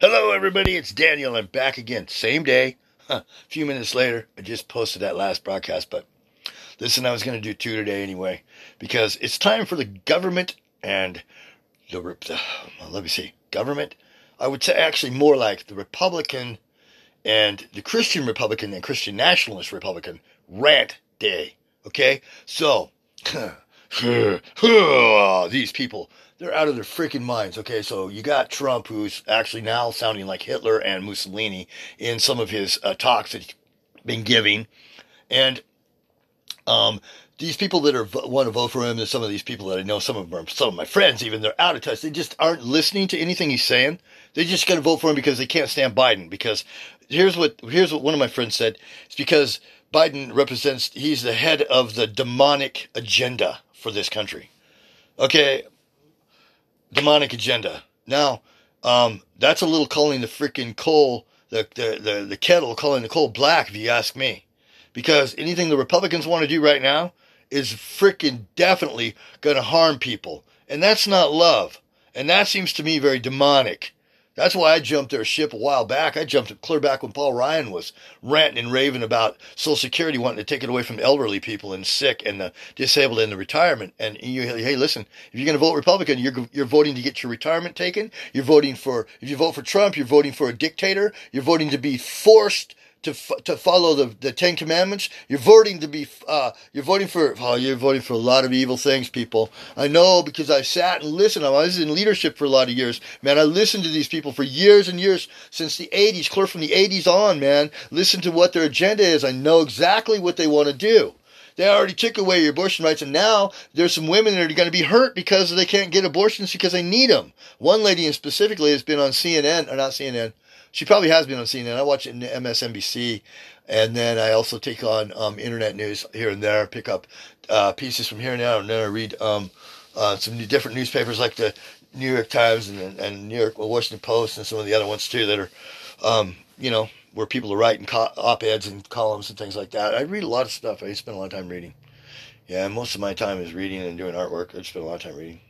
Hello, everybody. It's Daniel. I'm back again. Same day. A few minutes later, I just posted that last broadcast, but listen, I was going to do two today anyway, because it's time for the government and the, the well, let me see, government. I would say actually more like the Republican and the Christian Republican and Christian Nationalist Republican rant day. Okay? So, these people, they're out of their freaking minds. Okay, so you got Trump, who's actually now sounding like Hitler and Mussolini in some of his uh, talks that he's been giving, and um, these people that are want to vote for him, and some of these people that I know, some of them are some of my friends, even they're out of touch. They just aren't listening to anything he's saying. They just got to vote for him because they can't stand Biden. Because here's what here's what one of my friends said. It's because Biden represents he's the head of the demonic agenda for this country. Okay, demonic agenda. Now, um, that's a little calling the freaking coal, the, the, the, the kettle, calling the coal black, if you ask me. Because anything the Republicans want to do right now is freaking definitely going to harm people. And that's not love. And that seems to me very demonic. That's why I jumped their ship a while back. I jumped clear back when Paul Ryan was ranting and raving about Social Security wanting to take it away from elderly people and sick and the disabled and the retirement. And you, hey, listen, if you're going to vote Republican, you're you're voting to get your retirement taken. You're voting for if you vote for Trump, you're voting for a dictator. You're voting to be forced to to follow the, the Ten Commandments. You're voting to be uh, you're voting for oh you're voting for a lot of evil things, people. I know because I sat and listened. I was in leadership for a lot of years, man. I listened to these people for years and years since the '80s, clear from the '80s on, man. Listen to what their agenda is. I know exactly what they want to do. They already took away your abortion rights, and now there's some women that are going to be hurt because they can't get abortions because they need them. One lady specifically has been on CNN, or not CNN, she probably has been on CNN. I watch MSNBC, and then I also take on um, internet news here and there, pick up uh, pieces from here and there, and then I read um, uh, some different newspapers like the New York Times and, and New York Washington Post and some of the other ones too that are, um, you know, where people are writing co- op-eds and columns and things like that. I read a lot of stuff. I spend a lot of time reading. Yeah, most of my time is reading and doing artwork. I spend a lot of time reading.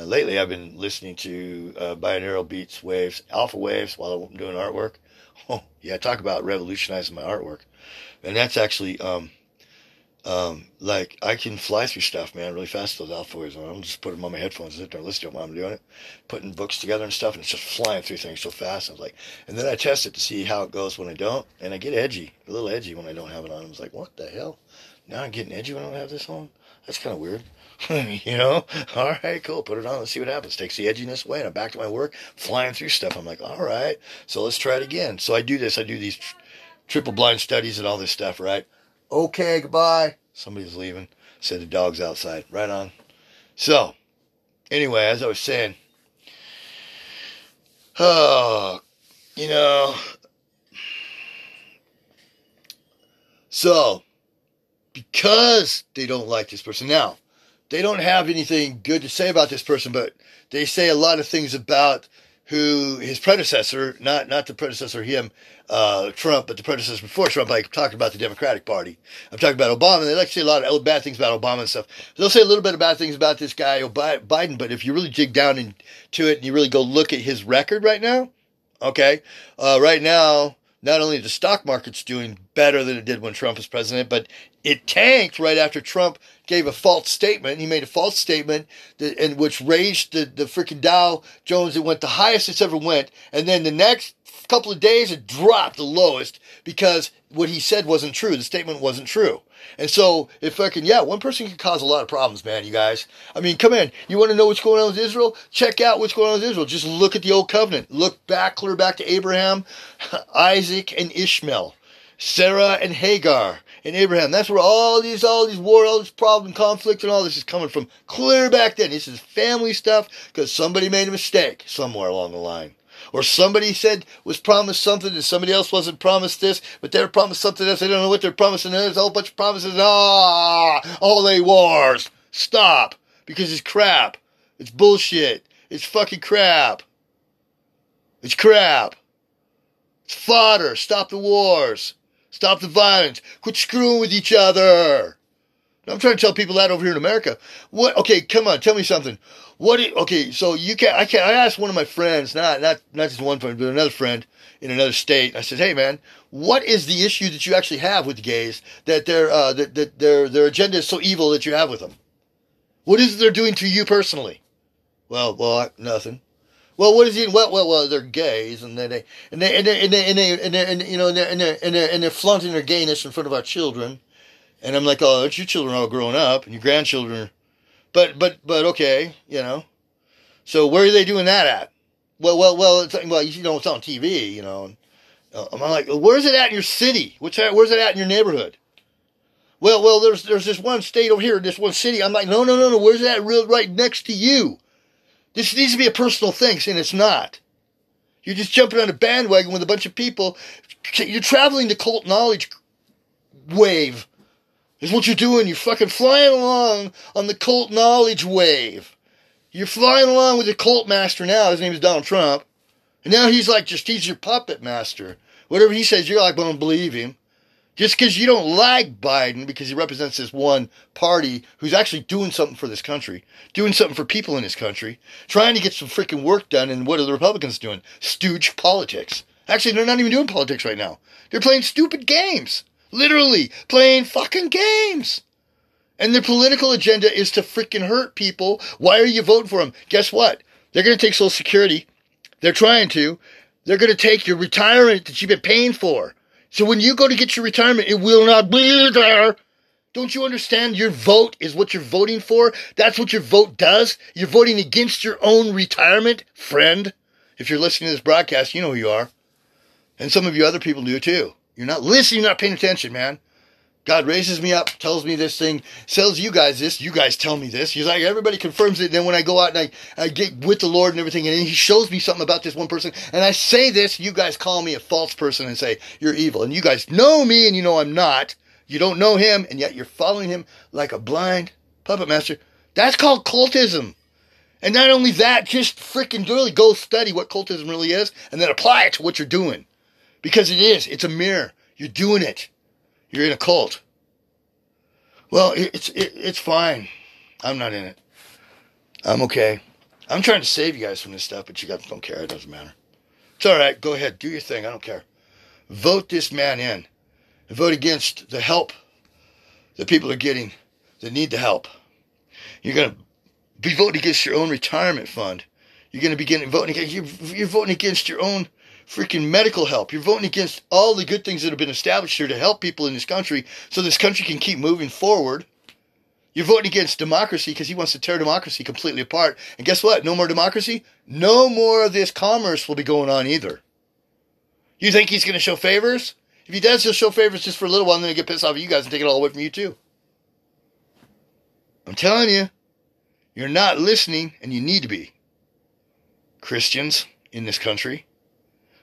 And lately, I've been listening to uh, binaural beats, waves, alpha waves while I'm doing artwork. Oh, yeah, talk about revolutionizing my artwork. And that's actually, um, um, like, I can fly through stuff, man, really fast, those alpha. I'm just putting them on my headphones and sit there listen to them while I'm doing it, putting books together and stuff, and it's just flying through things so fast. I was like, and then I test it to see how it goes when I don't, and I get edgy, a little edgy when I don't have it on. I was like, what the hell? Now I'm getting edgy when I don't have this on? That's kind of weird. you know, all right, cool. Put it on. Let's see what happens. Takes the edginess away, and I'm back to my work, flying through stuff. I'm like, all right, so let's try it again. So I do this. I do these tr- triple blind studies and all this stuff, right? Okay, goodbye. Somebody's leaving. Said the dog's outside. Right on. So, anyway, as I was saying, oh, you know, so because they don't like this person now they don't have anything good to say about this person, but they say a lot of things about who his predecessor, not not the predecessor him, uh, Trump, but the predecessor before Trump. I talked about the Democratic Party. I'm talking about Obama. They like to say a lot of bad things about Obama and stuff. They'll say a little bit of bad things about this guy Biden, but if you really dig down into it and you really go look at his record right now, okay, uh, right now not only the stock market's doing better than it did when Trump was president, but it tanked right after Trump gave a false statement. He made a false statement that, in which raised the, the freaking Dow Jones. It went the highest it's ever went. And then the next couple of days, it dropped the lowest because what he said wasn't true. The statement wasn't true. And so, if fucking, yeah, one person can cause a lot of problems, man, you guys. I mean, come in. You want to know what's going on with Israel? Check out what's going on with Israel. Just look at the old covenant. Look back, clear back to Abraham, Isaac, and Ishmael, Sarah and Hagar and Abraham. That's where all these, all these war, all this problem, conflict, and all this is coming from. Clear back then. This is family stuff because somebody made a mistake somewhere along the line. Or somebody said was promised something and somebody else wasn't promised this, but they're promised something else. They don't know what they're promising. There's a whole bunch of promises. Ah, all they wars. Stop. Because it's crap. It's bullshit. It's fucking crap. It's crap. It's fodder. Stop the wars. Stop the violence. Quit screwing with each other. I'm trying to tell people that over here in America. What? Okay, come on, tell me something. What? do- okay, so you can I can I asked one of my friends, not not not just one friend, but another friend in another state. I said, "Hey, man, what is the issue that you actually have with gays? That their uh, that, that their their agenda is so evil that you have with them? What is it they're doing to you personally?" Well, well, I- nothing. Well, what is he? Well, well, well, they're gays, and they, they and they and they and they and, they, and, they, and you know, and they're, and they're and they're and they're flaunting their gayness in front of our children. And I'm like, oh, aren't your children all grown up, and your grandchildren are but but but okay, you know. So where are they doing that at? Well, well, well, it's, well, you know, it's on TV, you know. And, uh, I'm like, where's it at in your city? What's that? Where's it at in your neighborhood? Well, well, there's there's this one state over here, this one city. I'm like, no, no, no, no. Where's that? Real right next to you. This needs to be a personal thing, and it's not. You're just jumping on a bandwagon with a bunch of people. You're traveling the cult knowledge wave is what you're doing. You're fucking flying along on the cult knowledge wave. You're flying along with the cult master now. His name is Donald Trump. And now he's like just, he's your puppet master. Whatever he says, you're like, well, I don't believe him. Just because you don't like Biden because he represents this one party who's actually doing something for this country, doing something for people in this country, trying to get some freaking work done. And what are the Republicans doing? Stooge politics. Actually, they're not even doing politics right now. They're playing stupid games. Literally playing fucking games. And their political agenda is to freaking hurt people. Why are you voting for them? Guess what? They're going to take Social Security. They're trying to. They're going to take your retirement that you've been paying for. So when you go to get your retirement, it will not be there. Don't you understand? Your vote is what you're voting for. That's what your vote does. You're voting against your own retirement, friend. If you're listening to this broadcast, you know who you are. And some of you other people do too. You're not listening, you're not paying attention, man. God raises me up, tells me this thing, tells you guys this, you guys tell me this. He's like, everybody confirms it. And then when I go out and I, I get with the Lord and everything, and he shows me something about this one person, and I say this, you guys call me a false person and say, you're evil. And you guys know me and you know I'm not. You don't know him, and yet you're following him like a blind puppet master. That's called cultism. And not only that, just freaking really go study what cultism really is and then apply it to what you're doing. Because it is. It's a mirror. You're doing it. You're in a cult. Well, it's it, it's fine. I'm not in it. I'm okay. I'm trying to save you guys from this stuff, but you guys don't care. It doesn't matter. It's all right. Go ahead. Do your thing. I don't care. Vote this man in. And vote against the help that people are getting that need the help. You're going to be voting against your own retirement fund. You're going to be getting, voting against, you're, you're voting against your own freaking medical help. You're voting against all the good things that have been established here to help people in this country so this country can keep moving forward. You're voting against democracy because he wants to tear democracy completely apart. And guess what? No more democracy. No more of this commerce will be going on either. You think he's going to show favors? If he does, he'll show favors just for a little while and then he'll get pissed off at you guys and take it all away from you too. I'm telling you, you're not listening and you need to be. Christians in this country.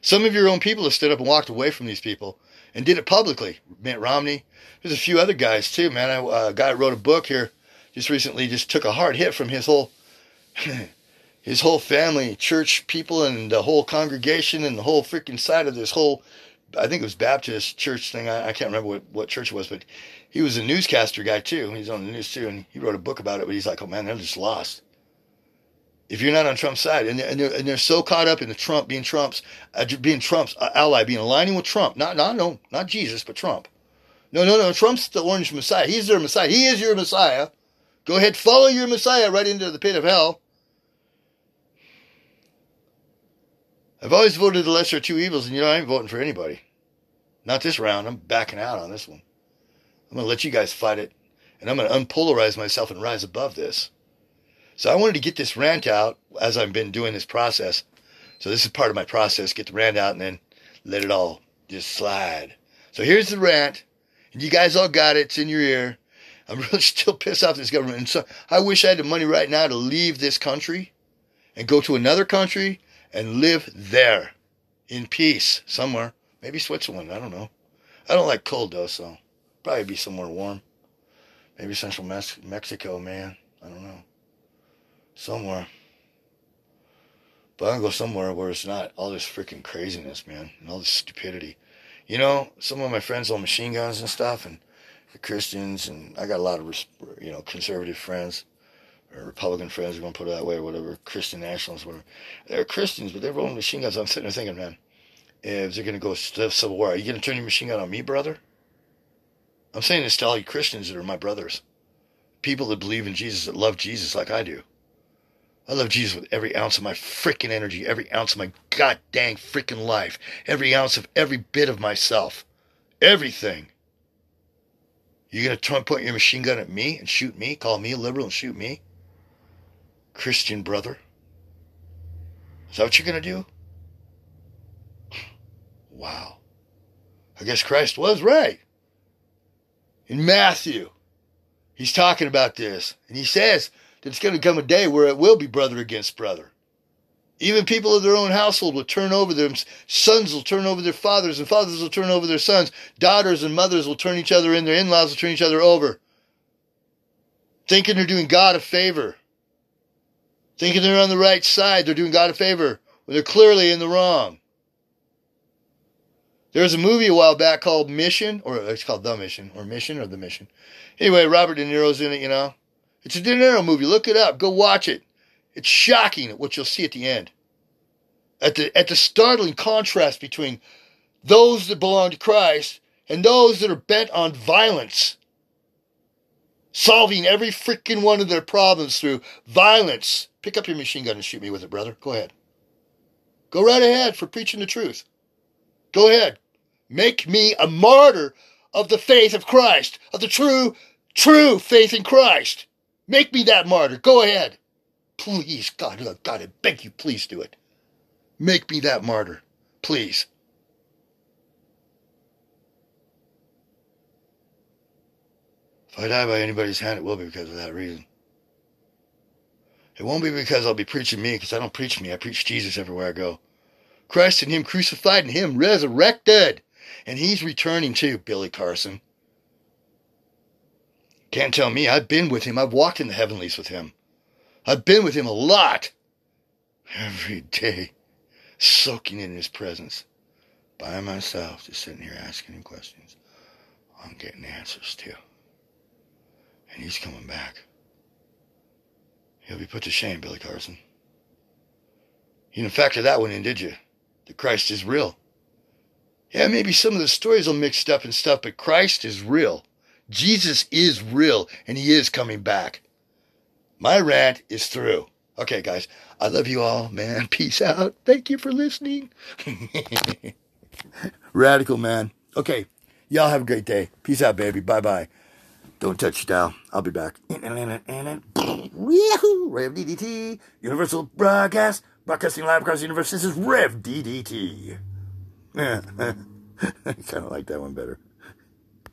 Some of your own people have stood up and walked away from these people and did it publicly. Mitt Romney. There's a few other guys too, man. Uh, a guy wrote a book here just recently, just took a hard hit from his whole, his whole family, church people, and the whole congregation, and the whole freaking side of this whole, I think it was Baptist church thing. I, I can't remember what, what church it was, but he was a newscaster guy too. He's on the news too, and he wrote a book about it. But he's like, oh man, they're just lost if you're not on Trump's side, and they're, and they're, and they're so caught up in the Trump being Trump's uh, being Trump's ally, being aligning with Trump, not not no, not Jesus, but Trump. No, no, no. Trump's the orange Messiah. He's their Messiah. He is your Messiah. Go ahead, follow your Messiah right into the pit of hell. I've always voted the lesser of two evils, and you know I ain't voting for anybody. Not this round. I'm backing out on this one. I'm gonna let you guys fight it, and I'm gonna unpolarize myself and rise above this. So I wanted to get this rant out as I've been doing this process. So this is part of my process. Get the rant out and then let it all just slide. So here's the rant. And you guys all got it. It's in your ear. I'm really still pissed off this government. And so I wish I had the money right now to leave this country and go to another country and live there in peace somewhere. Maybe Switzerland. I don't know. I don't like cold though, so probably be somewhere warm. Maybe Central Mex- Mexico, man. I don't know somewhere. But I can go somewhere where it's not all this freaking craziness, man, and all this stupidity. You know, some of my friends own machine guns and stuff, and Christians, and I got a lot of, you know, conservative friends. or Republican friends, you want to put it that way, or whatever, Christian nationalists, whatever. They're Christians, but they're rolling machine guns. I'm sitting there thinking, man, if they're going to go civil war, are you going to turn your machine gun on me, brother? I'm saying this to all you Christians that are my brothers. People that believe in Jesus, that love Jesus like I do. I love Jesus with every ounce of my freaking energy, every ounce of my god dang freaking life, every ounce of every bit of myself. Everything. You're try and point your machine gun at me and shoot me, call me a liberal and shoot me? Christian brother? Is that what you're gonna do? Wow. I guess Christ was right. In Matthew, he's talking about this, and he says it's going to come a day where it will be brother against brother. Even people of their own household will turn over their Sons will turn over their fathers, and fathers will turn over their sons. Daughters and mothers will turn each other in. Their in laws will turn each other over. Thinking they're doing God a favor. Thinking they're on the right side. They're doing God a favor when they're clearly in the wrong. There was a movie a while back called Mission, or it's called The Mission, or Mission, or The Mission. Anyway, Robert De Niro's in it, you know. It's a De Niro movie. Look it up. Go watch it. It's shocking what you'll see at the end. At the at the startling contrast between those that belong to Christ and those that are bent on violence. Solving every freaking one of their problems through violence. Pick up your machine gun and shoot me with it, brother. Go ahead. Go right ahead for preaching the truth. Go ahead. Make me a martyr of the faith of Christ, of the true, true faith in Christ. Make me that martyr. Go ahead. Please, God, oh, God, I beg you, please do it. Make me that martyr. Please. If I die by anybody's hand, it will be because of that reason. It won't be because I'll be preaching me, because I don't preach me. I preach Jesus everywhere I go. Christ and Him crucified and Him resurrected. And he's returning too, Billy Carson. Can't tell me. I've been with him. I've walked in the heavenlies with him. I've been with him a lot. Every day, soaking in his presence. By myself, just sitting here asking him questions. I'm getting answers too. And he's coming back. He'll be put to shame, Billy Carson. You didn't factor that one in, did you? The Christ is real. Yeah, maybe some of the stories are mixed up and stuff, but Christ is real. Jesus is real, and he is coming back. My rant is through. Okay, guys, I love you all, man. Peace out. Thank you for listening. Radical, man. Okay, y'all have a great day. Peace out, baby. Bye bye. Don't touch dial. I'll be back. Rev DDT, Universal Broadcast, broadcasting live across the universe. This is Rev DDT. Kind of like that one better.